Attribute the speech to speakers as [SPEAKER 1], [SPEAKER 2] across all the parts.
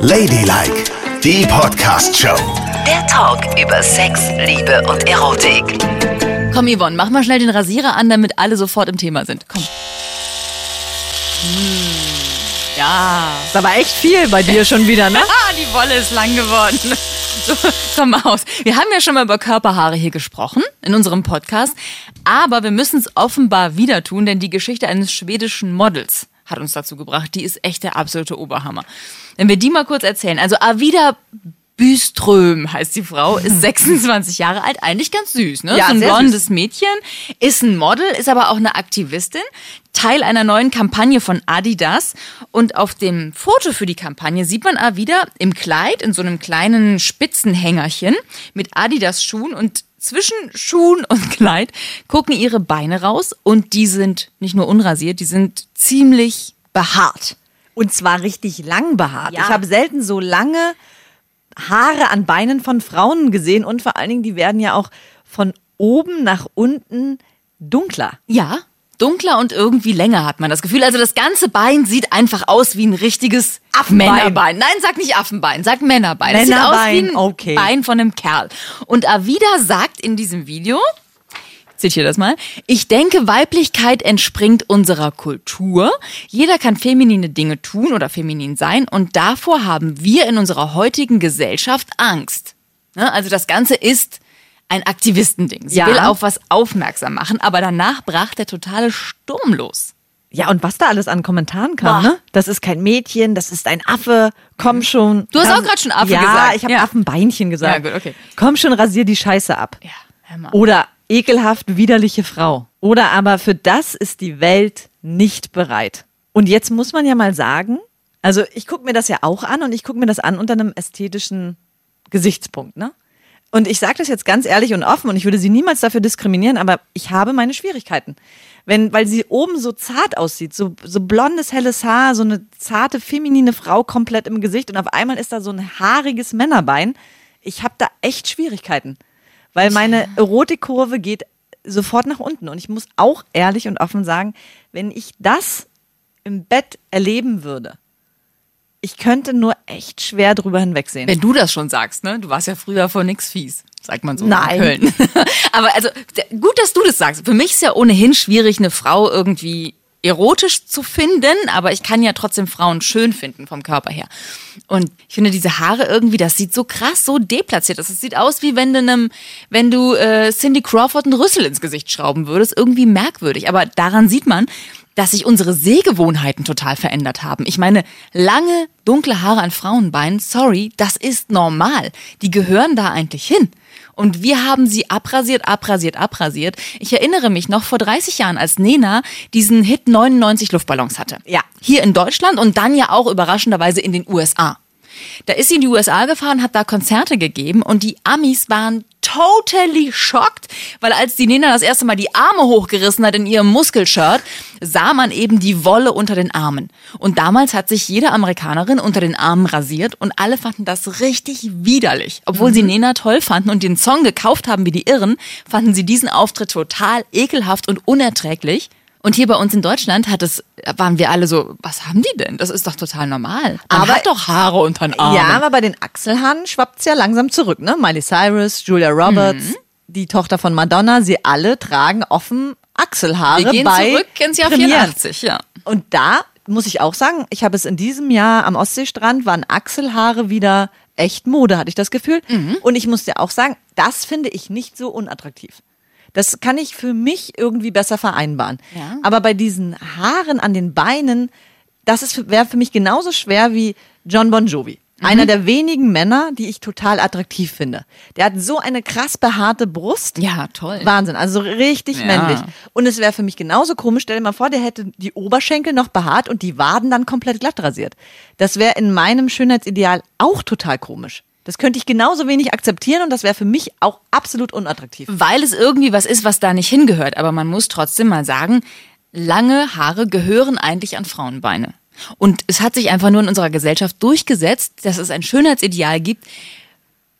[SPEAKER 1] Ladylike, die Podcast-Show.
[SPEAKER 2] Der Talk über Sex, Liebe und Erotik.
[SPEAKER 3] Komm, Yvonne, mach mal schnell den Rasierer an, damit alle sofort im Thema sind. Komm. Hm, ja.
[SPEAKER 4] Ist aber echt viel bei dir schon wieder, ne?
[SPEAKER 3] Ah, die Wolle ist lang geworden. So, komm mal aus. Wir haben ja schon mal über Körperhaare hier gesprochen in unserem Podcast, aber wir müssen es offenbar wieder tun, denn die Geschichte eines schwedischen Models hat uns dazu gebracht. Die ist echt der absolute Oberhammer. Wenn wir die mal kurz erzählen. Also Avida Büström heißt die Frau, ist 26 Jahre alt, eigentlich ganz süß, ne?
[SPEAKER 4] Ja,
[SPEAKER 3] so ein blondes Mädchen, ist ein Model, ist aber auch eine Aktivistin, Teil einer neuen Kampagne von Adidas. Und auf dem Foto für die Kampagne sieht man Avida im Kleid, in so einem kleinen Spitzenhängerchen mit Adidas-Schuhen und zwischen Schuhen und Kleid gucken ihre Beine raus und die sind nicht nur unrasiert, die sind ziemlich behaart.
[SPEAKER 4] Und zwar richtig lang behaart.
[SPEAKER 3] Ja.
[SPEAKER 4] Ich habe selten so lange Haare an Beinen von Frauen gesehen und vor allen Dingen, die werden ja auch von oben nach unten dunkler.
[SPEAKER 3] Ja, dunkler und irgendwie länger hat man das Gefühl. Also das ganze Bein sieht einfach aus wie ein richtiges
[SPEAKER 4] Affenbein.
[SPEAKER 3] Männerbein. Nein, sag nicht Affenbein, sag Männerbein. Es sieht aus wie
[SPEAKER 4] Männerbein,
[SPEAKER 3] ein
[SPEAKER 4] okay.
[SPEAKER 3] Bein von einem Kerl. Und Avida sagt in diesem Video, zitiere das mal, ich denke, Weiblichkeit entspringt unserer Kultur. Jeder kann feminine Dinge tun oder feminin sein und davor haben wir in unserer heutigen Gesellschaft Angst. Ne? Also das Ganze ist ein Aktivistending. Sie
[SPEAKER 4] Ja.
[SPEAKER 3] will auf was aufmerksam machen, aber danach brach der totale Sturm los.
[SPEAKER 4] Ja, und was da alles an Kommentaren kam,
[SPEAKER 3] Boah.
[SPEAKER 4] ne? Das ist kein Mädchen, das ist ein Affe, komm schon.
[SPEAKER 3] Du hast auch grad schon Affe
[SPEAKER 4] ja,
[SPEAKER 3] gesagt.
[SPEAKER 4] ich habe
[SPEAKER 3] Ja.
[SPEAKER 4] Affenbeinchen gesagt.
[SPEAKER 3] Ja, gut, okay.
[SPEAKER 4] Komm schon, rasier die Scheiße ab.
[SPEAKER 3] Ja, hör mal.
[SPEAKER 4] Oder ekelhaft widerliche Frau. Oder aber für das ist die Welt nicht bereit. Und jetzt muss man ja mal sagen, also ich gucke mir das ja auch an und ich gucke mir das an unter einem ästhetischen Gesichtspunkt, ne? Und ich sage das jetzt ganz ehrlich und offen und ich würde sie niemals dafür diskriminieren, aber ich habe meine Schwierigkeiten. Wenn, weil sie oben so zart aussieht, so, so blondes, helles Haar, so eine zarte, feminine Frau komplett im Gesicht und auf einmal ist da so ein haariges Männerbein. Ich habe da echt Schwierigkeiten. Weil meine Erotikkurve geht sofort nach unten. Und ich muss auch ehrlich und offen sagen, wenn ich das im Bett erleben würde, ich könnte nur echt schwer drüber hinwegsehen.
[SPEAKER 3] Wenn du das schon sagst, ne? Du warst ja früher vor nix fies, sagt man so
[SPEAKER 4] Nein.
[SPEAKER 3] in Köln. Aber also gut, dass du das sagst. Für mich ist ja ohnehin schwierig, eine Frau irgendwie erotisch zu finden, aber ich kann ja trotzdem Frauen schön finden vom Körper her. Und ich finde diese Haare irgendwie, das sieht so krass, so deplatziert. Es sieht aus wie wenn du einem, wenn du äh, Cindy Crawford einen Rüssel ins Gesicht schrauben würdest, irgendwie merkwürdig. Aber daran sieht man, dass sich unsere Sehgewohnheiten total verändert haben. Ich meine, lange, dunkle Haare an Frauenbeinen, sorry, das ist normal. Die gehören da eigentlich hin. Und wir haben sie abrasiert, abrasiert, abrasiert. Ich erinnere mich noch vor 30 Jahren, als Nena diesen Hit 99 Luftballons hatte.
[SPEAKER 4] Ja.
[SPEAKER 3] Hier in Deutschland und dann ja auch überraschenderweise in den USA. Da ist sie in die USA gefahren, hat da Konzerte gegeben und die Amis waren totally shocked, weil als die Nena das erste Mal die Arme hochgerissen hat in ihrem Muskelshirt, sah man eben die Wolle unter den Armen. Und damals hat sich jede Amerikanerin unter den Armen rasiert und alle fanden das richtig widerlich. Obwohl sie Nena toll fanden und den Song gekauft haben wie die Irren, fanden sie diesen Auftritt total ekelhaft und unerträglich. Und hier bei uns in Deutschland hat es, waren wir alle so, was haben die denn? Das ist doch total normal. Man
[SPEAKER 4] Aber-
[SPEAKER 3] hat doch Haare unter den Armen.
[SPEAKER 4] Ja, aber bei den Achselhaaren schwappt's ja langsam zurück, ne? Miley Cyrus, Julia Roberts, die Tochter von Madonna, sie alle tragen offen Achselhaare
[SPEAKER 3] wir gehen
[SPEAKER 4] bei
[SPEAKER 3] zurück ins Jahr
[SPEAKER 4] Premieren.
[SPEAKER 3] 84, ja.
[SPEAKER 4] Und da muss ich auch sagen, ich habe es in diesem Jahr am Ostseestrand, waren Achselhaare wieder echt Mode, hatte ich das Gefühl.
[SPEAKER 3] Mhm.
[SPEAKER 4] Und ich muss dir auch sagen, das finde ich nicht so unattraktiv. Das kann ich für mich irgendwie besser vereinbaren.
[SPEAKER 3] Ja.
[SPEAKER 4] Aber bei diesen Haaren an den Beinen, das wäre für mich genauso schwer wie John Bon Jovi.
[SPEAKER 3] Mhm.
[SPEAKER 4] Einer der wenigen Männer, die ich total attraktiv finde. Der hat so eine krass behaarte Brust.
[SPEAKER 3] Ja, toll.
[SPEAKER 4] Wahnsinn, also richtig
[SPEAKER 3] Ja.
[SPEAKER 4] männlich. Und es wäre für mich genauso komisch, stell dir mal vor, der hätte die Oberschenkel noch behaart und die Waden dann komplett glatt rasiert. Das wäre in meinem Schönheitsideal auch total komisch. Das könnte ich genauso wenig akzeptieren und das wäre für mich auch absolut unattraktiv.
[SPEAKER 3] Weil es irgendwie was ist, was da nicht hingehört. Aber man muss trotzdem mal sagen, lange Haare gehören eigentlich an Frauenbeine. Und es hat sich einfach nur in unserer Gesellschaft durchgesetzt, dass es ein Schönheitsideal gibt,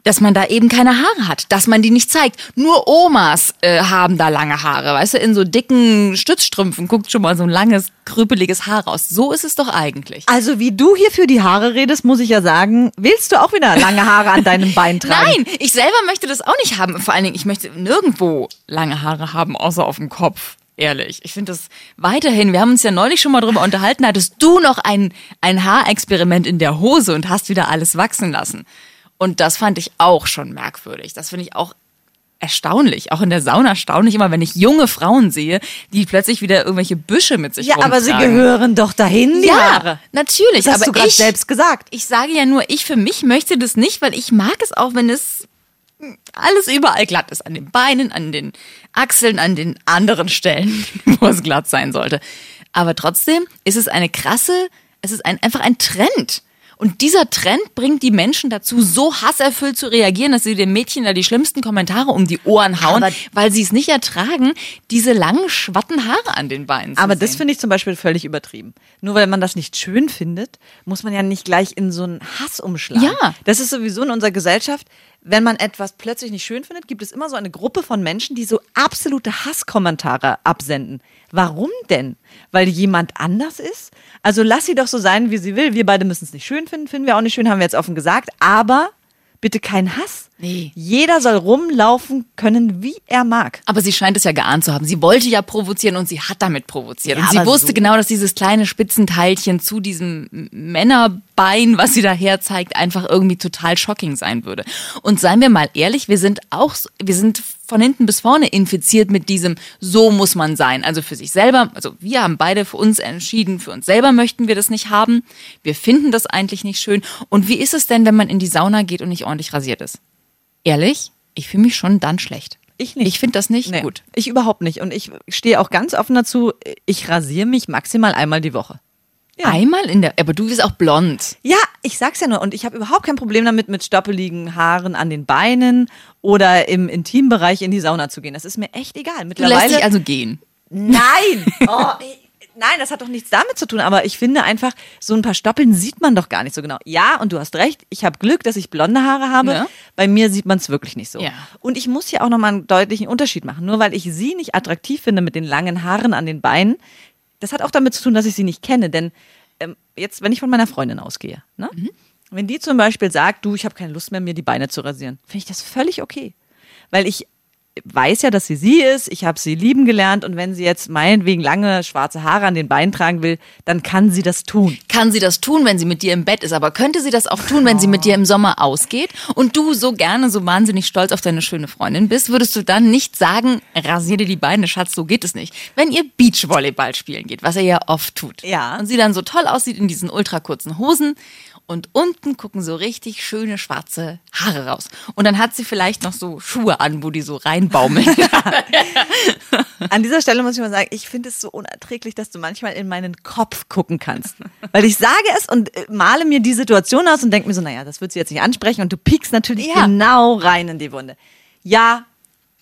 [SPEAKER 3] dass man da eben keine Haare hat, dass man die nicht zeigt. Nur Omas äh, haben da lange Haare, weißt du, in so dicken Stützstrümpfen guckt schon mal so ein langes, krüppeliges Haar raus. So ist es doch eigentlich.
[SPEAKER 4] Also wie du hier für die Haare redest, muss ich ja sagen, willst du auch wieder lange Haare an deinem Bein tragen?
[SPEAKER 3] Nein, ich selber möchte das auch nicht haben. Vor allen Dingen, ich möchte nirgendwo lange Haare haben, außer auf dem Kopf. Ehrlich. Ich finde das weiterhin, wir haben uns ja neulich schon mal drüber unterhalten, hattest du noch ein, ein Haarexperiment in der Hose und hast wieder alles wachsen lassen. Und das fand ich auch schon merkwürdig. Das finde ich auch erstaunlich, auch in der Sauna erstaunlich, immer wenn ich junge Frauen sehe, die plötzlich wieder irgendwelche Büsche mit sich
[SPEAKER 4] Ja, aber sie
[SPEAKER 3] rumtragen.
[SPEAKER 4] gehören doch dahin, die
[SPEAKER 3] ja,
[SPEAKER 4] Haare.
[SPEAKER 3] natürlich.
[SPEAKER 4] Das hast
[SPEAKER 3] aber
[SPEAKER 4] du gerade selbst gesagt.
[SPEAKER 3] Ich sage ja nur, ich für mich möchte das nicht, weil ich mag es auch, wenn es alles überall glatt ist. An den Beinen, an den Achseln, an den anderen Stellen, wo es glatt sein sollte. Aber trotzdem ist es eine krasse, es ist ein, einfach ein Trend. Und dieser Trend bringt die Menschen dazu, so hasserfüllt zu reagieren, dass sie dem Mädchen da die schlimmsten Kommentare um die Ohren hauen,
[SPEAKER 4] Aber-
[SPEAKER 3] weil sie es nicht ertragen, diese langen, schwatten Haare an den Beinen zu
[SPEAKER 4] Aber
[SPEAKER 3] sehen.
[SPEAKER 4] das finde ich zum Beispiel völlig übertrieben. Nur weil man das nicht schön findet, muss man ja nicht gleich in so einen Hass umschlagen.
[SPEAKER 3] Ja.
[SPEAKER 4] Das ist sowieso in unserer Gesellschaft, wenn man etwas plötzlich nicht schön findet, gibt es immer so eine Gruppe von Menschen, die so absolute Hasskommentare absenden. Warum denn? Weil jemand anders ist? Also lass sie doch so sein, wie sie will. Wir beide müssen es nicht schön finden, finden wir auch nicht schön, haben wir jetzt offen gesagt. Aber bitte kein Hass.
[SPEAKER 3] Nee.
[SPEAKER 4] Jeder soll rumlaufen können, wie er mag.
[SPEAKER 3] Aber sie scheint es ja geahnt zu haben. Sie wollte ja provozieren und sie hat damit provoziert.
[SPEAKER 4] Ja,
[SPEAKER 3] und sie wusste
[SPEAKER 4] so-
[SPEAKER 3] genau, dass dieses kleine Spitzenteilchen zu diesem Männerbein, was sie da herzeigt, einfach irgendwie total shocking sein würde. Und seien wir mal ehrlich, wir sind auch, wir sind von hinten bis vorne infiziert mit diesem, so muss man sein. Also für sich selber, also wir haben beide für uns entschieden, für uns selber möchten wir das nicht haben. Wir finden das eigentlich nicht schön. Und wie ist es denn, wenn man in die Sauna geht und nicht ordentlich rasiert ist? Ehrlich, ich fühle mich schon dann schlecht.
[SPEAKER 4] Ich nicht.
[SPEAKER 3] Ich finde das nicht
[SPEAKER 4] Nee,
[SPEAKER 3] gut.
[SPEAKER 4] Ich überhaupt nicht. Und ich stehe auch ganz offen dazu, ich rasiere mich maximal einmal die Woche. Ja.
[SPEAKER 3] Einmal in der, aber du bist auch blond.
[SPEAKER 4] Ja, ich sag's ja nur. Und ich habe überhaupt kein Problem damit, mit stoppeligen Haaren an den Beinen oder im Intimbereich in die Sauna zu gehen. Das ist mir echt egal.
[SPEAKER 3] Du lässt
[SPEAKER 4] Mittlerweile.
[SPEAKER 3] dich also gehen.
[SPEAKER 4] Nein! Oh, nein, das hat doch nichts damit zu tun. Aber ich finde einfach, so ein paar Stoppeln sieht man doch gar nicht so genau. Ja, und du hast recht. Ich habe Glück, dass ich blonde Haare habe.
[SPEAKER 3] Ja.
[SPEAKER 4] Bei mir sieht man es wirklich nicht so.
[SPEAKER 3] Ja.
[SPEAKER 4] Und ich muss hier auch nochmal einen deutlichen Unterschied machen. Nur weil ich sie nicht attraktiv finde mit den langen Haaren an den Beinen, das hat auch damit zu tun, dass ich sie nicht kenne. Denn ähm, jetzt, wenn ich von meiner Freundin ausgehe, ne? wenn die zum Beispiel sagt, du, ich habe keine Lust mehr, mir die Beine zu rasieren, finde ich das völlig okay. Weil ich weiß ja, dass sie sie ist, ich habe sie lieben gelernt und wenn sie jetzt meinetwegen lange schwarze Haare an den Beinen tragen will, dann kann sie das tun.
[SPEAKER 3] Kann sie das tun, wenn sie mit dir im Bett ist, aber könnte sie das auch tun, wenn sie mit dir im Sommer ausgeht und du so gerne, so wahnsinnig stolz auf deine schöne Freundin bist, würdest du dann nicht sagen, rasier dir die Beine, Schatz, so geht es nicht. Wenn ihr Beachvolleyball spielen geht, was ihr ja oft tut.
[SPEAKER 4] Ja.
[SPEAKER 3] Und sie dann so toll aussieht in diesen ultrakurzen Hosen und unten gucken so richtig schöne schwarze Haare raus. Und dann hat sie vielleicht noch so Schuhe an, wo die so reinbaumeln.
[SPEAKER 4] An dieser Stelle muss ich mal sagen, ich finde es so unerträglich, dass du manchmal in meinen Kopf gucken kannst. Weil ich sage es und äh, male mir die Situation aus und denke mir so, naja, das wird sie jetzt nicht ansprechen und du piekst natürlich
[SPEAKER 3] Ja.
[SPEAKER 4] genau rein in die Wunde. Ja,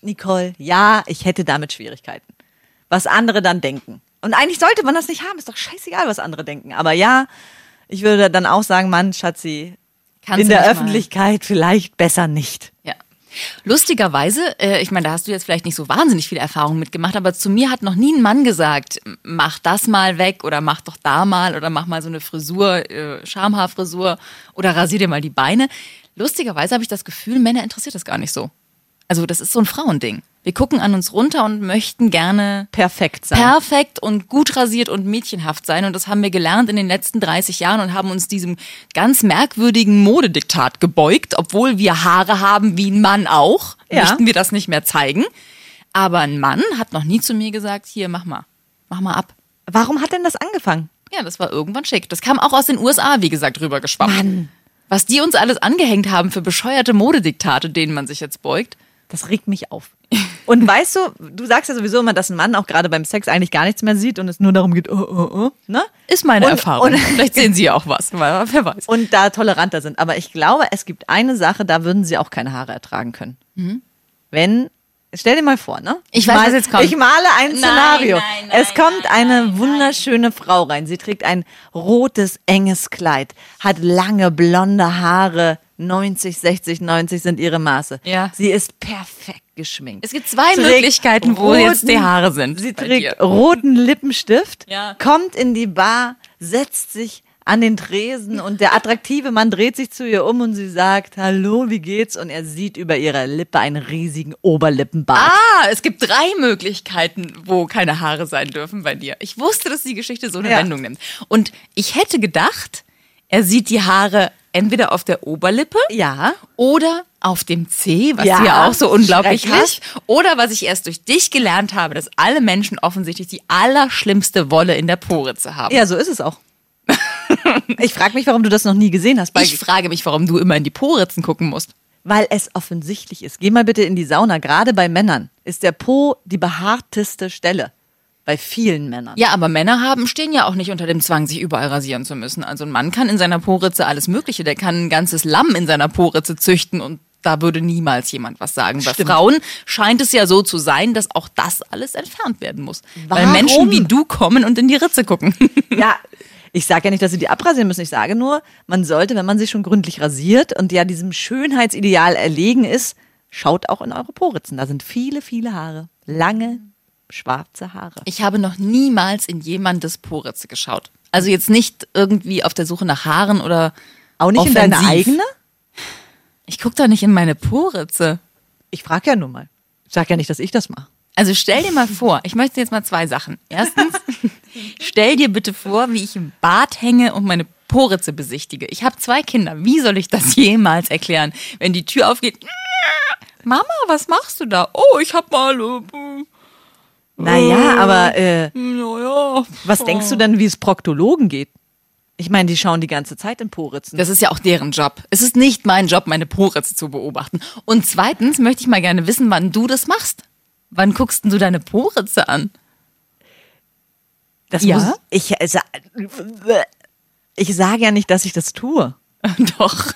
[SPEAKER 4] Nicole, ja, ich hätte damit Schwierigkeiten. Was andere dann denken. Und eigentlich sollte man das nicht haben, ist doch scheißegal, was andere denken. Aber ja, ich würde dann auch sagen, Mann, Schatzi,
[SPEAKER 3] Kannst
[SPEAKER 4] in der
[SPEAKER 3] nicht mal-
[SPEAKER 4] Öffentlichkeit vielleicht besser nicht.
[SPEAKER 3] Ja. Lustigerweise, äh, ich meine, da hast du jetzt vielleicht nicht so wahnsinnig viele Erfahrungen mitgemacht, aber zu mir hat noch nie ein Mann gesagt, mach das mal weg oder mach doch da mal oder mach mal so eine Frisur, äh, Schamhaarfrisur oder rasier dir mal die Beine. Lustigerweise habe ich das Gefühl, Männer interessiert das gar nicht so. Also das ist so ein Frauending. Wir gucken an uns runter und möchten gerne
[SPEAKER 4] Perfekt sein.
[SPEAKER 3] perfekt und gut rasiert und mädchenhaft sein. Und das haben wir gelernt in den letzten 30 Jahren und haben uns diesem ganz merkwürdigen Modediktat gebeugt, obwohl wir Haare haben wie ein Mann auch.
[SPEAKER 4] Ja.
[SPEAKER 3] Möchten wir das nicht mehr zeigen. Aber ein Mann hat noch nie zu mir gesagt, hier, mach mal, mach mal ab.
[SPEAKER 4] Warum hat denn das angefangen?
[SPEAKER 3] Ja, das war irgendwann schick. Das kam auch aus den USA, wie gesagt, rübergeschwappt.
[SPEAKER 4] Mann.
[SPEAKER 3] Was die uns alles angehängt haben für bescheuerte Modediktate, denen man sich jetzt beugt.
[SPEAKER 4] Das regt mich auf. Und weißt du, du sagst ja sowieso immer, dass ein Mann auch gerade beim Sex eigentlich gar nichts mehr sieht und es nur darum geht, oh, oh, oh, ne?
[SPEAKER 3] Ist meine
[SPEAKER 4] Und-
[SPEAKER 3] Erfahrung.
[SPEAKER 4] und-
[SPEAKER 3] Vielleicht sehen sie ja auch was, weil- wer weiß.
[SPEAKER 4] Und da toleranter sind. Aber ich glaube, es gibt eine Sache, da würden sie auch keine Haare ertragen können. Wenn stell dir mal vor, ne?
[SPEAKER 3] Ich weiß,
[SPEAKER 4] mal,
[SPEAKER 3] was jetzt kommt.
[SPEAKER 4] Ich male ein
[SPEAKER 3] Nein,
[SPEAKER 4] Szenario.
[SPEAKER 3] nein,
[SPEAKER 4] es
[SPEAKER 3] nein,
[SPEAKER 4] kommt
[SPEAKER 3] nein,
[SPEAKER 4] eine wunderschöne Frau rein. Sie trägt ein rotes, enges Kleid, hat lange blonde Haare. 90, 60, 90 sind ihre Maße.
[SPEAKER 3] Ja.
[SPEAKER 4] Sie ist perfekt geschminkt.
[SPEAKER 3] Es gibt zwei
[SPEAKER 4] Trägt
[SPEAKER 3] Möglichkeiten, wo jetzt die
[SPEAKER 4] roten-
[SPEAKER 3] Haare sind.
[SPEAKER 4] Sie trägt roten Lippenstift,
[SPEAKER 3] Ja.
[SPEAKER 4] kommt in die Bar, setzt sich an den Tresen und der attraktive Mann dreht sich zu ihr um und sie sagt, hallo, wie geht's? Und er sieht über ihrer Lippe einen riesigen Oberlippenbart.
[SPEAKER 3] Ah, es gibt drei Möglichkeiten, wo keine Haare sein dürfen bei dir. Ich wusste, dass die Geschichte so eine
[SPEAKER 4] Ja.
[SPEAKER 3] Wendung nimmt. Und ich hätte gedacht, er sieht die Haare entweder auf der Oberlippe
[SPEAKER 4] Ja.
[SPEAKER 3] oder auf dem C, was
[SPEAKER 4] Ja,
[SPEAKER 3] ja auch so unglaublich hast. Oder was ich erst durch dich gelernt habe, dass alle Menschen offensichtlich die allerschlimmste Wolle in der Poritze haben.
[SPEAKER 4] Ja, so ist es auch. ich frage mich, warum du das noch nie gesehen hast.
[SPEAKER 3] Ich frage mich, warum du immer in die Poritzen gucken musst.
[SPEAKER 4] weil es offensichtlich ist. Geh mal bitte in die Sauna. Gerade bei Männern ist der Po die behaarteste Stelle. Bei vielen Männern.
[SPEAKER 3] Ja, aber Männer haben, stehen ja auch nicht unter dem Zwang, sich überall rasieren zu müssen. Also ein Mann kann in seiner Poritze alles Mögliche. Der kann ein ganzes Lamm in seiner Poritze züchten und da würde niemals jemand was sagen. Bei
[SPEAKER 4] Stimmt.
[SPEAKER 3] Frauen scheint es ja so zu sein, dass auch das alles entfernt werden muss. Weil
[SPEAKER 4] Warum?
[SPEAKER 3] Menschen wie du kommen und in die Ritze gucken.
[SPEAKER 4] Ja, ich sage ja nicht, dass sie die abrasieren müssen. Ich sage nur, man sollte, wenn man sich schon gründlich rasiert und ja diesem Schönheitsideal erlegen ist, schaut auch in eure Poritzen. Da sind viele, viele Haare. Lange, schwarze Haare.
[SPEAKER 3] Ich habe noch niemals in jemandes Poritze geschaut. Also jetzt nicht irgendwie auf der Suche nach Haaren oder
[SPEAKER 4] Auch nicht in
[SPEAKER 3] offensiv.
[SPEAKER 4] deine eigene?
[SPEAKER 3] Ich gucke da nicht in meine Poritze.
[SPEAKER 4] Ich frage ja nur mal. Ich sage ja nicht, dass ich das mache.
[SPEAKER 3] Also stell dir mal vor, ich möchte jetzt mal zwei Sachen. Erstens, stell dir bitte vor, wie ich im Bad hänge und meine Poritze besichtige. Ich habe zwei Kinder. Wie soll ich das jemals erklären, wenn die Tür aufgeht? Mama, was machst du da? Oh, ich hab mal. Äh,
[SPEAKER 4] Naja, aber äh,
[SPEAKER 3] naja.
[SPEAKER 4] was denkst du denn, wie es Proktologen geht? Ich meine, die schauen die ganze Zeit in Poritzen.
[SPEAKER 3] Das ist ja auch deren Job. Es ist nicht mein Job, meine Poritze zu beobachten. Und zweitens möchte ich mal gerne wissen, wann du das machst. Wann guckst denn du deine Poritze an?
[SPEAKER 4] Das
[SPEAKER 3] Ja?
[SPEAKER 4] muss ich. sa- Ich sage ja nicht, dass ich das tue.
[SPEAKER 3] Doch.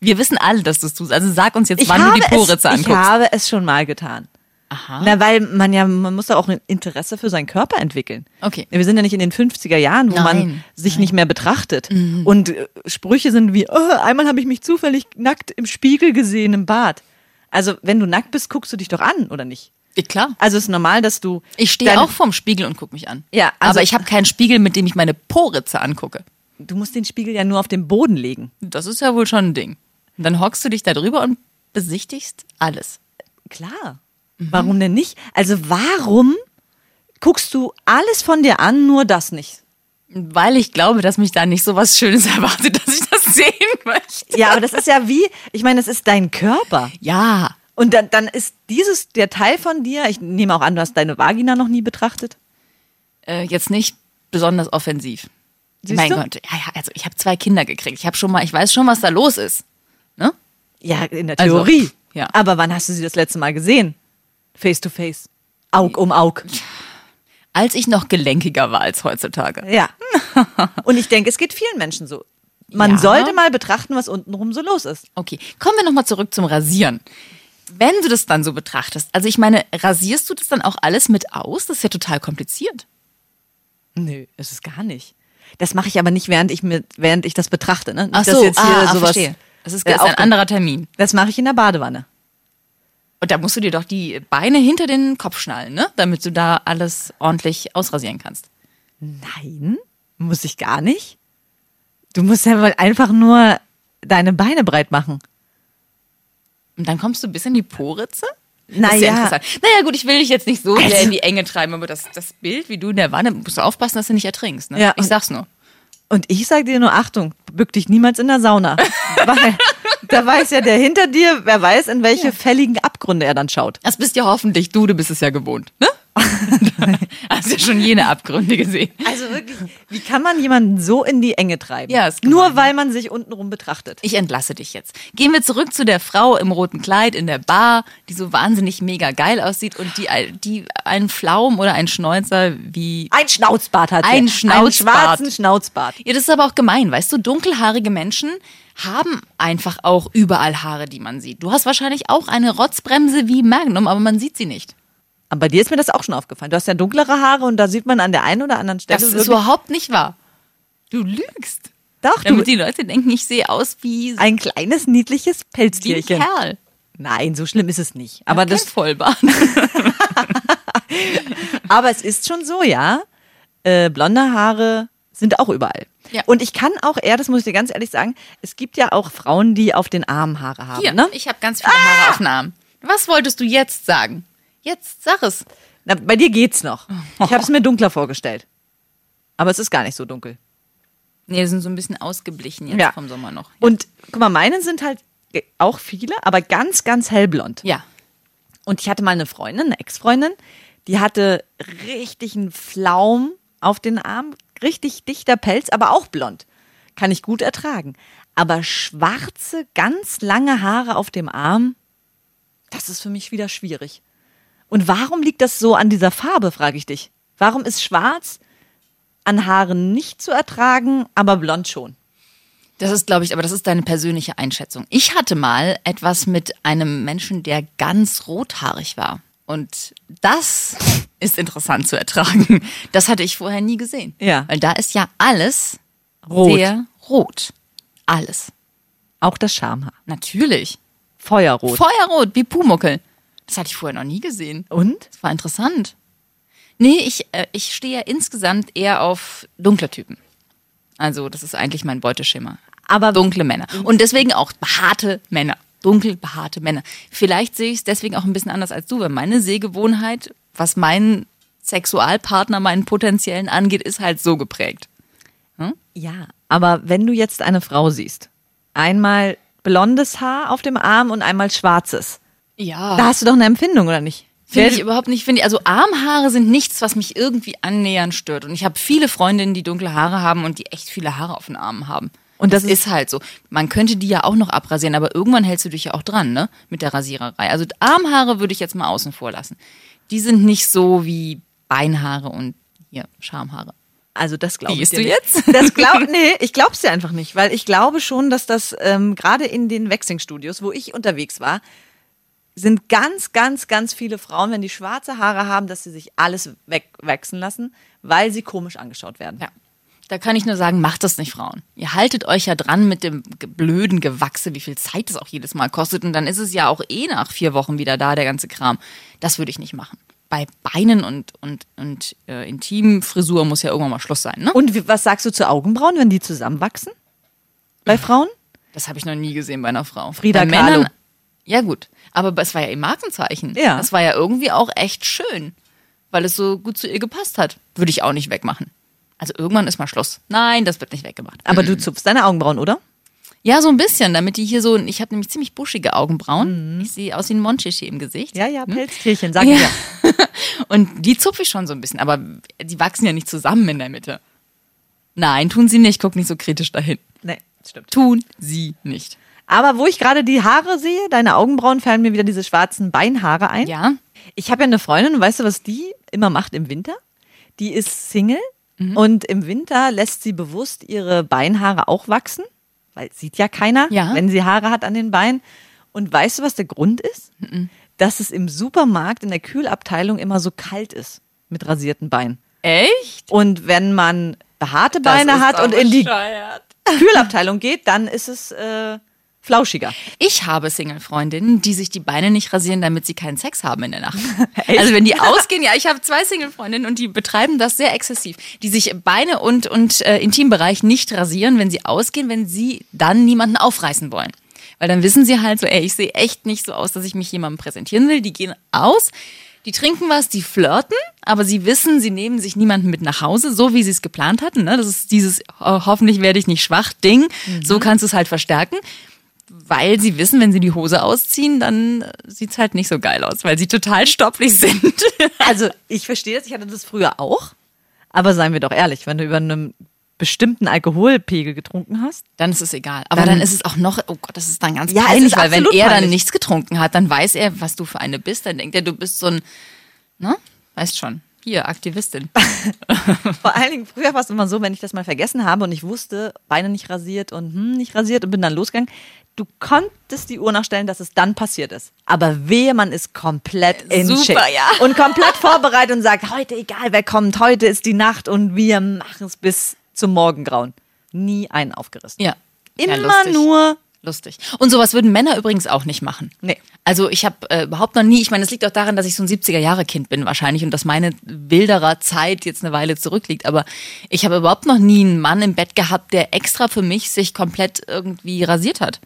[SPEAKER 3] Wir wissen alle, dass du es tust. Also sag uns jetzt,
[SPEAKER 4] Ich
[SPEAKER 3] wann du die Poritze
[SPEAKER 4] es, ich
[SPEAKER 3] anguckst.
[SPEAKER 4] habe es schon mal getan.
[SPEAKER 3] Aha.
[SPEAKER 4] Na, weil man ja, man muss ja auch ein Interesse für seinen Körper entwickeln.
[SPEAKER 3] Okay.
[SPEAKER 4] Wir sind ja nicht in den 50er Jahren, wo man
[SPEAKER 3] Nein,
[SPEAKER 4] sich nicht mehr betrachtet. Und äh, Sprüche sind wie, oh, einmal habe ich mich zufällig nackt im Spiegel gesehen im Bad. Also, wenn du nackt bist, guckst du dich doch an, oder nicht?
[SPEAKER 3] Ja, klar.
[SPEAKER 4] Also, es ist normal, dass du.
[SPEAKER 3] Ich stehe auch vorm Spiegel und gucke mich an.
[SPEAKER 4] Ja, also-
[SPEAKER 3] aber ich habe keinen Spiegel, mit dem ich meine Poritze angucke.
[SPEAKER 4] Du musst den Spiegel ja nur auf den Boden legen.
[SPEAKER 3] Das ist ja wohl schon ein Ding. Und dann hockst du dich da drüber und besichtigst alles.
[SPEAKER 4] Klar. Warum denn nicht? Also, warum guckst du alles von dir an, nur das nicht?
[SPEAKER 3] Weil ich glaube, dass mich da nicht so was Schönes erwartet, dass ich das sehen möchte.
[SPEAKER 4] Ja, aber das ist ja wie, ich meine, das ist dein Körper.
[SPEAKER 3] Ja.
[SPEAKER 4] Und dann, dann ist dieses der Teil von dir, ich nehme auch an, du hast deine Vagina noch nie betrachtet.
[SPEAKER 3] Äh, jetzt nicht besonders offensiv.
[SPEAKER 4] Siehst
[SPEAKER 3] mein
[SPEAKER 4] du?
[SPEAKER 3] Gott. Ja, ja, also ich habe zwei Kinder gekriegt. Ich habe schon mal, ich weiß schon, was da los ist. Ne?
[SPEAKER 4] Ja, in der
[SPEAKER 3] Also,
[SPEAKER 4] Theorie.
[SPEAKER 3] ja.
[SPEAKER 4] Aber wann hast du sie das letzte Mal gesehen? Face to face. Aug um Aug.
[SPEAKER 3] Als ich noch gelenkiger war als heutzutage.
[SPEAKER 4] Ja. Und ich denke, es geht vielen Menschen so. Man
[SPEAKER 3] Ja.
[SPEAKER 4] sollte mal betrachten, was untenrum so los ist.
[SPEAKER 3] Okay, kommen wir nochmal zurück zum Rasieren. Wenn du das dann so betrachtest, also ich meine, rasierst du das dann auch alles mit aus? Das ist ja total kompliziert.
[SPEAKER 4] Nö, ist es gar nicht. Das mache ich aber nicht, während ich mit, während ich das betrachte. Ne? Nicht,
[SPEAKER 3] Ach
[SPEAKER 4] dass
[SPEAKER 3] so,
[SPEAKER 4] jetzt hier
[SPEAKER 3] ah, ah,
[SPEAKER 4] sowas,
[SPEAKER 3] verstehe. Das ist,
[SPEAKER 4] äh,
[SPEAKER 3] ist ein
[SPEAKER 4] auch-
[SPEAKER 3] anderer Termin.
[SPEAKER 4] Das mache ich in der Badewanne.
[SPEAKER 3] Und da musst du dir doch die Beine hinter den Kopf schnallen, ne? Damit du da alles ordentlich ausrasieren kannst.
[SPEAKER 4] Nein, muss ich gar nicht. Du musst ja wohl einfach nur deine Beine breit machen.
[SPEAKER 3] Und dann kommst du bis in die Poritze? Das
[SPEAKER 4] Na
[SPEAKER 3] ist ja interessant. Naja, gut, ich will dich jetzt nicht so sehr
[SPEAKER 4] Also-
[SPEAKER 3] in die Enge treiben, aber das, das Bild, wie du in der Wanne, musst du aufpassen, dass du nicht ertrinkst. Ne?
[SPEAKER 4] Ja,
[SPEAKER 3] ich sag's nur.
[SPEAKER 4] Und ich sage dir nur, Achtung, bück dich niemals in der Sauna. Weil da weiß ja der hinter dir, wer weiß, in welche fälligen Abgründe er dann schaut.
[SPEAKER 3] Das bist ja hoffentlich du, du bist es ja gewohnt, ne? Hast ja schon jene Abgründe gesehen.
[SPEAKER 4] Also wirklich, wie kann man jemanden so in die Enge treiben?
[SPEAKER 3] Ja, ist gemein.
[SPEAKER 4] Nur weil man sich untenrum betrachtet.
[SPEAKER 3] Ich entlasse dich jetzt. Gehen wir zurück zu der Frau im roten Kleid in der Bar, die so wahnsinnig mega geil aussieht und die, die einen Pflaum oder einen Schnäuzer wie.
[SPEAKER 4] Ein Schnauzbart hat sie.
[SPEAKER 3] Ein
[SPEAKER 4] Einen
[SPEAKER 3] Schnauzbart.
[SPEAKER 4] schwarzen Schnauzbart.
[SPEAKER 3] Ja, das ist aber auch gemein, weißt du? Dunkelhaarige Menschen haben einfach auch überall Haare, die man sieht. Du hast wahrscheinlich auch eine Rotzbremse wie Magnum, aber man sieht sie nicht.
[SPEAKER 4] Aber bei dir ist mir das auch schon aufgefallen. Du hast ja dunklere Haare und da sieht man an der einen oder anderen Stelle
[SPEAKER 3] Das ist überhaupt nicht wahr. Du lügst.
[SPEAKER 4] Doch, du,
[SPEAKER 3] Damit die Leute denken, ich sehe aus wie,
[SPEAKER 4] ein kleines, niedliches
[SPEAKER 3] wie ein
[SPEAKER 4] Pelztierchen.
[SPEAKER 3] Kerl.
[SPEAKER 4] Nein, so schlimm ist es nicht. Aber,
[SPEAKER 3] das
[SPEAKER 4] das,
[SPEAKER 3] Vollbart.
[SPEAKER 4] aber es ist schon so, ja. Äh, blonde Haare sind auch überall.
[SPEAKER 3] Ja.
[SPEAKER 4] Und ich kann auch eher, das muss ich dir ganz ehrlich sagen, es gibt ja auch Frauen, die auf den Armen Haare haben.
[SPEAKER 3] Hier,
[SPEAKER 4] ne?
[SPEAKER 3] ich habe ganz viele Haare auf den Arm. Was wolltest du jetzt sagen? Jetzt sag es.
[SPEAKER 4] Na, bei dir geht's noch. Ich habe es mir dunkler vorgestellt. Aber es ist gar nicht so dunkel.
[SPEAKER 3] Nee, die sind so ein bisschen ausgeblichen jetzt
[SPEAKER 4] Ja.
[SPEAKER 3] vom Sommer noch.
[SPEAKER 4] Und guck mal, meine sind halt auch viele, aber ganz, ganz hellblond.
[SPEAKER 3] Ja.
[SPEAKER 4] Und ich hatte mal eine Freundin, eine Ex-Freundin, die hatte richtig einen Flaum auf den Arm, richtig dichter Pelz, aber auch blond. Kann ich gut ertragen. Aber schwarze, ganz lange Haare auf dem Arm, das ist für mich wieder schwierig. Und warum liegt das so an dieser Farbe, frage ich dich. Warum ist schwarz an Haaren nicht zu ertragen, aber blond schon?
[SPEAKER 3] Das ist, glaube ich, aber das ist deine persönliche Einschätzung. Ich hatte mal etwas mit einem Menschen, der ganz rothaarig war. Und das ist interessant zu ertragen. Das hatte ich vorher nie gesehen.
[SPEAKER 4] Ja.
[SPEAKER 3] Weil da ist ja alles
[SPEAKER 4] Rot.
[SPEAKER 3] sehr rot. Alles.
[SPEAKER 4] Auch das Schamhaar.
[SPEAKER 3] Natürlich.
[SPEAKER 4] Feuerrot.
[SPEAKER 3] Feuerrot, wie Pumuckel. Das hatte ich vorher noch nie gesehen.
[SPEAKER 4] Und?
[SPEAKER 3] Das war interessant. Nee, ich, äh, ich stehe ja insgesamt eher auf dunkle Typen. Also, das ist eigentlich mein Beuteschimmer.
[SPEAKER 4] Aber
[SPEAKER 3] Dunkle Männer. Und deswegen auch behaarte Männer. Dunkel behaarte Männer. Vielleicht sehe ich es deswegen auch ein bisschen anders als du, weil meine Sehgewohnheit, was meinen Sexualpartner, meinen potenziellen angeht, ist halt so geprägt.
[SPEAKER 4] Ja, aber wenn du jetzt eine Frau siehst, einmal blondes Haar auf dem Arm und einmal schwarzes,
[SPEAKER 3] Ja.
[SPEAKER 4] da hast du doch eine Empfindung, oder nicht?
[SPEAKER 3] Finde ich überhaupt nicht. Finde ich, also Armhaare sind nichts, was mich irgendwie annähernd stört. Und ich habe viele Freundinnen, die dunkle Haare haben und die echt viele Haare auf den Armen haben.
[SPEAKER 4] Und das
[SPEAKER 3] das ist halt so. Man könnte die ja auch noch abrasieren, aber irgendwann hältst du dich ja auch dran, ne? Mit der Rasiererei. Also Armhaare würde ich jetzt mal außen vor lassen. Die sind nicht so wie Beinhaare und hier Schamhaare.
[SPEAKER 4] Also das glaube ich dir
[SPEAKER 3] du
[SPEAKER 4] nicht.
[SPEAKER 3] jetzt?
[SPEAKER 4] Das glaub, nee, ich glaub's dir einfach nicht, weil ich glaube schon, dass das ähm, gerade in den Waxing-Studios, wo ich unterwegs war, sind ganz, ganz, ganz viele Frauen, wenn die schwarze Haare haben, dass sie sich alles wegwachsen lassen, weil sie komisch angeschaut werden.
[SPEAKER 3] Ja. Da kann ich nur sagen, macht das nicht, Frauen. Ihr haltet euch ja dran mit dem blöden Gewachse, wie viel Zeit das auch jedes Mal kostet. Und dann ist es ja auch eh nach vier Wochen wieder da, der ganze Kram. Das würde ich nicht machen. Bei Beinen und, und, und äh, Intimfrisur muss ja irgendwann mal Schluss sein, ne?
[SPEAKER 4] Und was sagst du zu Augenbrauen, wenn die zusammenwachsen? Bei Frauen?
[SPEAKER 3] Das habe ich noch nie gesehen bei einer Frau.
[SPEAKER 4] Frida
[SPEAKER 3] bei
[SPEAKER 4] Kahlo.
[SPEAKER 3] Männern, ja gut, aber es war ja ihr Markenzeichen.
[SPEAKER 4] Ja.
[SPEAKER 3] Das war ja irgendwie auch echt schön, weil es so gut zu ihr gepasst hat. Würde ich auch nicht wegmachen. Also irgendwann ist mal Schluss. Nein, das wird nicht weggemacht.
[SPEAKER 4] Aber du zupfst deine Augenbrauen, oder?
[SPEAKER 3] Ja, so ein bisschen, damit die hier so, ich habe nämlich ziemlich buschige Augenbrauen. Ich sehe aus wie ein Monchichi im Gesicht.
[SPEAKER 4] Mhm. Ja, ja, Pelztierchen, sag
[SPEAKER 3] Ja.
[SPEAKER 4] mir.
[SPEAKER 3] Und die zupfe ich schon so ein bisschen, aber die wachsen ja nicht zusammen in der Mitte. Nein, tun sie nicht. Guck nicht so kritisch dahin.
[SPEAKER 4] Nee, stimmt.
[SPEAKER 3] Tun sie nicht.
[SPEAKER 4] Aber wo ich gerade die Haare sehe, deine Augenbrauen, fallen mir wieder diese schwarzen Beinhaare ein.
[SPEAKER 3] Ja?
[SPEAKER 4] Ich habe ja eine Freundin, und weißt du, was die immer macht im Winter? Die ist Single und im Winter lässt sie bewusst ihre Beinhaare auch wachsen, weil sieht ja keiner,
[SPEAKER 3] Ja.
[SPEAKER 4] wenn sie Haare hat an den Beinen. Und weißt du, was der Grund ist? Dass es im Supermarkt in der Kühlabteilung immer so kalt ist mit rasierten Beinen.
[SPEAKER 3] Echt?
[SPEAKER 4] Und wenn man behaarte
[SPEAKER 3] Das
[SPEAKER 4] Beine hat und in die. Kühlabteilung geht, dann ist es äh, flauschiger.
[SPEAKER 3] Ich habe Single-Freundinnen, die sich die Beine nicht rasieren, damit sie keinen Sex haben in der Nacht. also wenn die ausgehen, ja, ich habe zwei Single-Freundinnen und die betreiben das sehr exzessiv. Die sich Beine und, und äh, Intimbereich nicht rasieren, wenn sie ausgehen, wenn sie dann niemanden aufreißen wollen. Weil dann wissen sie halt so, ey, ich sehe echt nicht so aus, dass ich mich jemandem präsentieren will. Die gehen aus, die trinken was, die flirten, aber sie wissen, sie nehmen sich niemanden mit nach Hause, so wie sie es geplant hatten. Ne? Das ist dieses, oh, hoffentlich werde ich nicht schwach Ding. So kannst du es halt verstärken weil sie wissen, wenn sie die Hose ausziehen, dann sieht's halt nicht so geil aus, weil sie total stopplich sind.
[SPEAKER 4] Also ich verstehe das, ich hatte das früher auch. Aber seien wir doch ehrlich, wenn du über einem bestimmten Alkoholpegel getrunken hast,
[SPEAKER 3] dann ist es egal. Aber
[SPEAKER 4] Dann-
[SPEAKER 3] dann, ist es auch noch, oh Gott, das ist dann ganz
[SPEAKER 4] Ja,
[SPEAKER 3] peinlich, weil wenn er dann
[SPEAKER 4] peinlich.
[SPEAKER 3] nichts getrunken hat, dann weiß er, was du für eine bist. Dann denkt er, du bist so ein, ne? Weißt schon. Hier, Aktivistin.
[SPEAKER 4] Vor allen Dingen, früher war es immer so, wenn ich das mal vergessen habe und ich wusste, Beine nicht rasiert und hm, nicht rasiert und bin dann losgegangen, du konntest die Uhr nachstellen, dass es dann passiert ist. Aber wehe, man ist komplett in
[SPEAKER 3] Super,
[SPEAKER 4] Shape
[SPEAKER 3] ja.
[SPEAKER 4] und komplett vorbereitet und sagt, heute egal, wer kommt, heute ist die Nacht und wir machen es bis zum Morgengrauen. Nie einen aufgerissen.
[SPEAKER 3] Ja.
[SPEAKER 4] Immer
[SPEAKER 3] ja,
[SPEAKER 4] nur,
[SPEAKER 3] Lustig. Und sowas würden Männer übrigens auch nicht machen.
[SPEAKER 4] Nee.
[SPEAKER 3] Also ich habe äh, überhaupt noch nie, ich meine, es liegt auch daran, dass ich so ein 70er-Jahre-Kind bin wahrscheinlich und dass meine wilderer Zeit jetzt eine Weile zurückliegt. Aber ich habe überhaupt noch nie einen Mann im Bett gehabt, der extra für mich sich komplett irgendwie rasiert hat.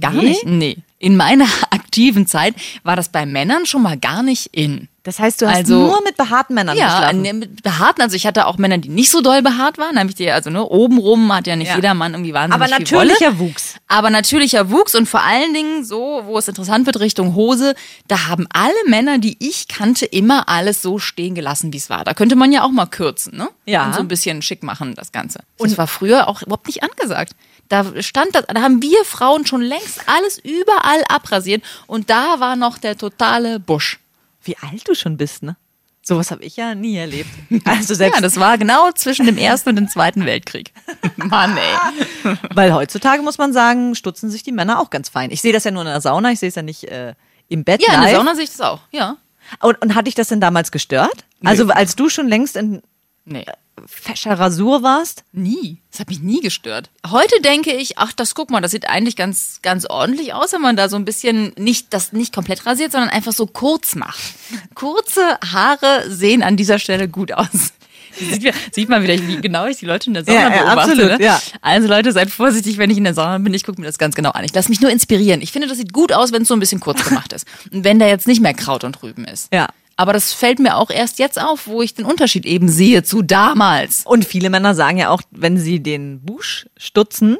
[SPEAKER 3] Gar
[SPEAKER 4] Nee?
[SPEAKER 3] nicht? Nee. In meiner aktiven Zeit war das bei Männern schon mal gar nicht in.
[SPEAKER 4] Das heißt, du hast
[SPEAKER 3] Also-
[SPEAKER 4] nur mit behaarten Männern
[SPEAKER 3] Ja,
[SPEAKER 4] geschlafen.
[SPEAKER 3] ne, mit behaarten, also ich hatte auch Männer, die nicht so doll behaart waren, habe ich dir, also ne, obenrum hat ja nicht
[SPEAKER 4] Ja.
[SPEAKER 3] jeder Mann irgendwie wahnsinnig
[SPEAKER 4] Aber
[SPEAKER 3] viel Wolle.
[SPEAKER 4] natürlicher Wuchs.
[SPEAKER 3] Aber natürlicher Wuchs und vor allen Dingen so, wo es interessant wird, Richtung Hose, da haben alle Männer, die ich kannte, immer alles so stehen gelassen, wie es war. Da könnte man ja auch mal kürzen, ne?
[SPEAKER 4] Ja.
[SPEAKER 3] Und so ein bisschen schick machen, das Ganze. Und das war früher auch überhaupt nicht angesagt. Da stand das, da haben wir Frauen schon längst alles überall abrasiert und da war noch der totale Busch.
[SPEAKER 4] Wie alt du schon bist, ne? Sowas habe ich ja nie erlebt. Also selbst,
[SPEAKER 3] Ja, das war genau zwischen dem Ersten und dem Zweiten Weltkrieg. Mann, ey.
[SPEAKER 4] weil heutzutage muss man sagen, stutzen sich die Männer auch ganz fein. Ich sehe das ja nur in der Sauna, ich sehe es ja nicht äh, im Bett
[SPEAKER 3] Ja, in
[SPEAKER 4] live.
[SPEAKER 3] der Sauna sehe ich das auch, ja.
[SPEAKER 4] Und, und hat dich das denn damals gestört? Also als du schon längst in
[SPEAKER 3] Nee.
[SPEAKER 4] fescher Rasur warst?
[SPEAKER 3] Nie. Das hat mich nie gestört. Heute denke ich, ach, das guck mal, das sieht eigentlich ganz, ganz ordentlich aus, wenn man da so ein bisschen nicht, das nicht komplett rasiert, sondern einfach so kurz macht. Kurze Haare sehen an dieser Stelle gut aus. Sieht, man- sieht man wieder, wie genau ich die Leute in der Sauna
[SPEAKER 4] Ja, ja,
[SPEAKER 3] beobachte.
[SPEAKER 4] absolut,
[SPEAKER 3] ne?
[SPEAKER 4] ja.
[SPEAKER 3] Also Leute, seid vorsichtig, wenn ich in der Sauna bin. Ich gucke mir das ganz genau an. Ich lasse mich nur inspirieren. Ich finde, das sieht gut aus, wenn es so ein bisschen kurz gemacht ist. Und wenn da jetzt nicht mehr Kraut und Rüben ist.
[SPEAKER 4] Ja.
[SPEAKER 3] Aber das fällt mir auch erst jetzt auf, wo ich den Unterschied eben sehe zu damals.
[SPEAKER 4] Und viele Männer sagen ja auch, wenn sie den Busch stutzen,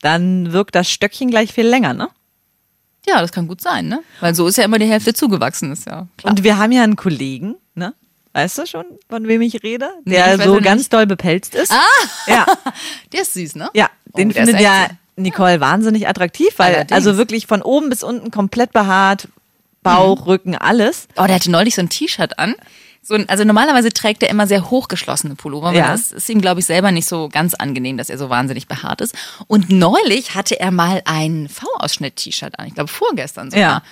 [SPEAKER 4] dann wirkt das Stöckchen gleich viel länger, ne?
[SPEAKER 3] Ja, das kann gut sein, ne? Weil so ist ja immer die Hälfte zugewachsen, ist ja klar.
[SPEAKER 4] Und wir haben ja einen Kollegen, ne? Weißt du schon, von wem ich rede?
[SPEAKER 3] Nee,
[SPEAKER 4] Der
[SPEAKER 3] ich weiß
[SPEAKER 4] so ganz
[SPEAKER 3] nicht.
[SPEAKER 4] doll bepelzt ist. Ah! Ja,
[SPEAKER 3] Der ist süß, ne?
[SPEAKER 4] ja. Den
[SPEAKER 3] Oh, der ist
[SPEAKER 4] findet ja. Nicole wahnsinnig attraktiv, weil
[SPEAKER 3] Allerdings.
[SPEAKER 4] also wirklich von oben bis unten komplett behaart, Bauch, Rücken, alles.
[SPEAKER 3] Oh, der hatte neulich so ein T-Shirt an. So ein, also normalerweise trägt er immer sehr hochgeschlossene Pullover.
[SPEAKER 4] Ja.
[SPEAKER 3] Ja. Das ist ihm, glaube ich, selber nicht so ganz angenehm, dass er so wahnsinnig behaart ist. Und neulich hatte er mal ein V-Ausschnitt-T-Shirt an. Ich glaube, vorgestern sogar.
[SPEAKER 4] Ja.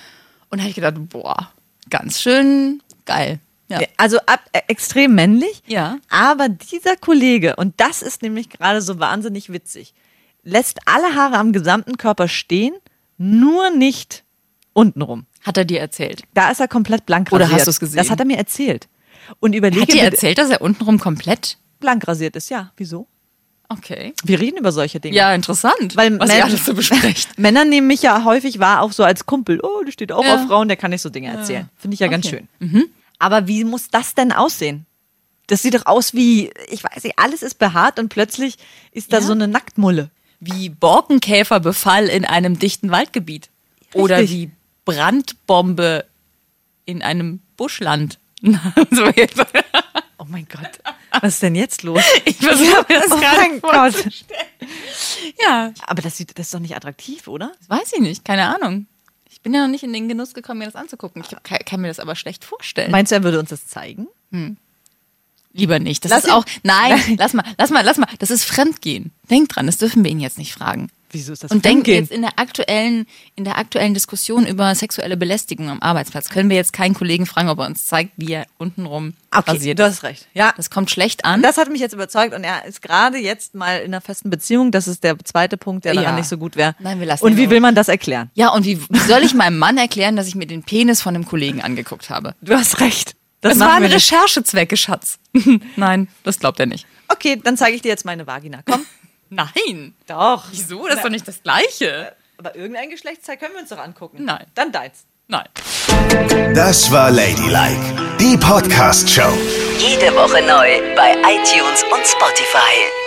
[SPEAKER 3] Und da habe ich gedacht, boah, ganz schön geil. Ja.
[SPEAKER 4] Also ab, äh, extrem männlich.
[SPEAKER 3] Ja.
[SPEAKER 4] Aber dieser Kollege, und das ist nämlich gerade so wahnsinnig witzig, lässt alle Haare am gesamten Körper stehen, nur nicht untenrum.
[SPEAKER 3] Hat er dir erzählt?
[SPEAKER 4] Da ist er komplett blank
[SPEAKER 3] Oder
[SPEAKER 4] rasiert.
[SPEAKER 3] hast du's gesehen?
[SPEAKER 4] Das hat er mir erzählt. Und überlege,
[SPEAKER 3] Hat dir erzählt, dass er untenrum komplett?
[SPEAKER 4] blank rasiert ist, ja. Wieso?
[SPEAKER 3] Okay.
[SPEAKER 4] Wir reden über solche Dinge.
[SPEAKER 3] Ja, interessant.
[SPEAKER 4] Weil
[SPEAKER 3] was
[SPEAKER 4] Män-
[SPEAKER 3] ihr alles so besprecht.
[SPEAKER 4] Männer nehmen mich ja häufig wahr, auch so als Kumpel. Oh, der steht auch
[SPEAKER 3] Ja.
[SPEAKER 4] auf Frauen, der kann nicht so Dinge erzählen. Finde ich ja ganz
[SPEAKER 3] Okay. Mhm.
[SPEAKER 4] schön. Aber wie muss das denn aussehen? Das sieht doch aus wie, ich weiß nicht, alles ist behaart und plötzlich ist da
[SPEAKER 3] Ja.
[SPEAKER 4] so eine Nacktmulle.
[SPEAKER 3] wie Borkenkäferbefall in einem dichten Waldgebiet. Oder
[SPEAKER 4] Richtig.
[SPEAKER 3] wie Brandbombe in einem Buschland.
[SPEAKER 4] Oh mein Gott. Was ist denn jetzt los?
[SPEAKER 3] Ich versuche mir das
[SPEAKER 4] Oh
[SPEAKER 3] gerade
[SPEAKER 4] Gott.
[SPEAKER 3] Ja,
[SPEAKER 4] Aber das, sieht, das ist doch nicht attraktiv, oder?
[SPEAKER 3] das weiß ich nicht, keine Ahnung. Ich bin ja noch nicht in den Genuss gekommen, mir das anzugucken. Ich kann, kann mir das aber schlecht vorstellen.
[SPEAKER 4] Meinst du, er würde uns das zeigen?
[SPEAKER 3] Lieber nicht. Das
[SPEAKER 4] Lass
[SPEAKER 3] ist auch. Nein, lass mal, lass mal, lass mal. Das ist Fremdgehen. Denk dran, das dürfen wir ihn jetzt nicht fragen.
[SPEAKER 4] Wieso ist das
[SPEAKER 3] Und denk
[SPEAKER 4] Fremdgehen?
[SPEAKER 3] jetzt in der aktuellen, in der aktuellen Diskussion über sexuelle Belästigung am Arbeitsplatz, können wir jetzt keinen Kollegen fragen, ob er uns zeigt, wie er untenrum
[SPEAKER 4] Okay,
[SPEAKER 3] rasiert
[SPEAKER 4] du hast recht. Ja,
[SPEAKER 3] Das kommt schlecht an.
[SPEAKER 4] das hat mich jetzt überzeugt und er ist gerade jetzt mal in einer festen Beziehung. Das ist der zweite Punkt, der daran
[SPEAKER 3] Ja.
[SPEAKER 4] nicht so gut wäre.
[SPEAKER 3] Nein, wir lassen
[SPEAKER 4] Und wie will man das erklären?
[SPEAKER 3] ja, und wie soll ich meinem Mann erklären, dass ich mir den Penis von einem Kollegen angeguckt habe?
[SPEAKER 4] Du hast recht.
[SPEAKER 3] Das, waren
[SPEAKER 4] wir nicht.
[SPEAKER 3] Recherchezwecke, Schatz. Nein, das glaubt er nicht.
[SPEAKER 4] Okay, dann zeige ich dir jetzt meine Vagina. Komm.
[SPEAKER 3] Nein.
[SPEAKER 4] Doch.
[SPEAKER 3] Wieso? Das ist doch nicht das Gleiche.
[SPEAKER 4] Aber irgendein Geschlechtsteil können wir uns doch angucken.
[SPEAKER 3] Nein.
[SPEAKER 4] Dann deins.
[SPEAKER 3] Nein.
[SPEAKER 1] Das war Ladylike, die Podcast-Show.
[SPEAKER 2] Jede Woche neu bei iTunes und Spotify.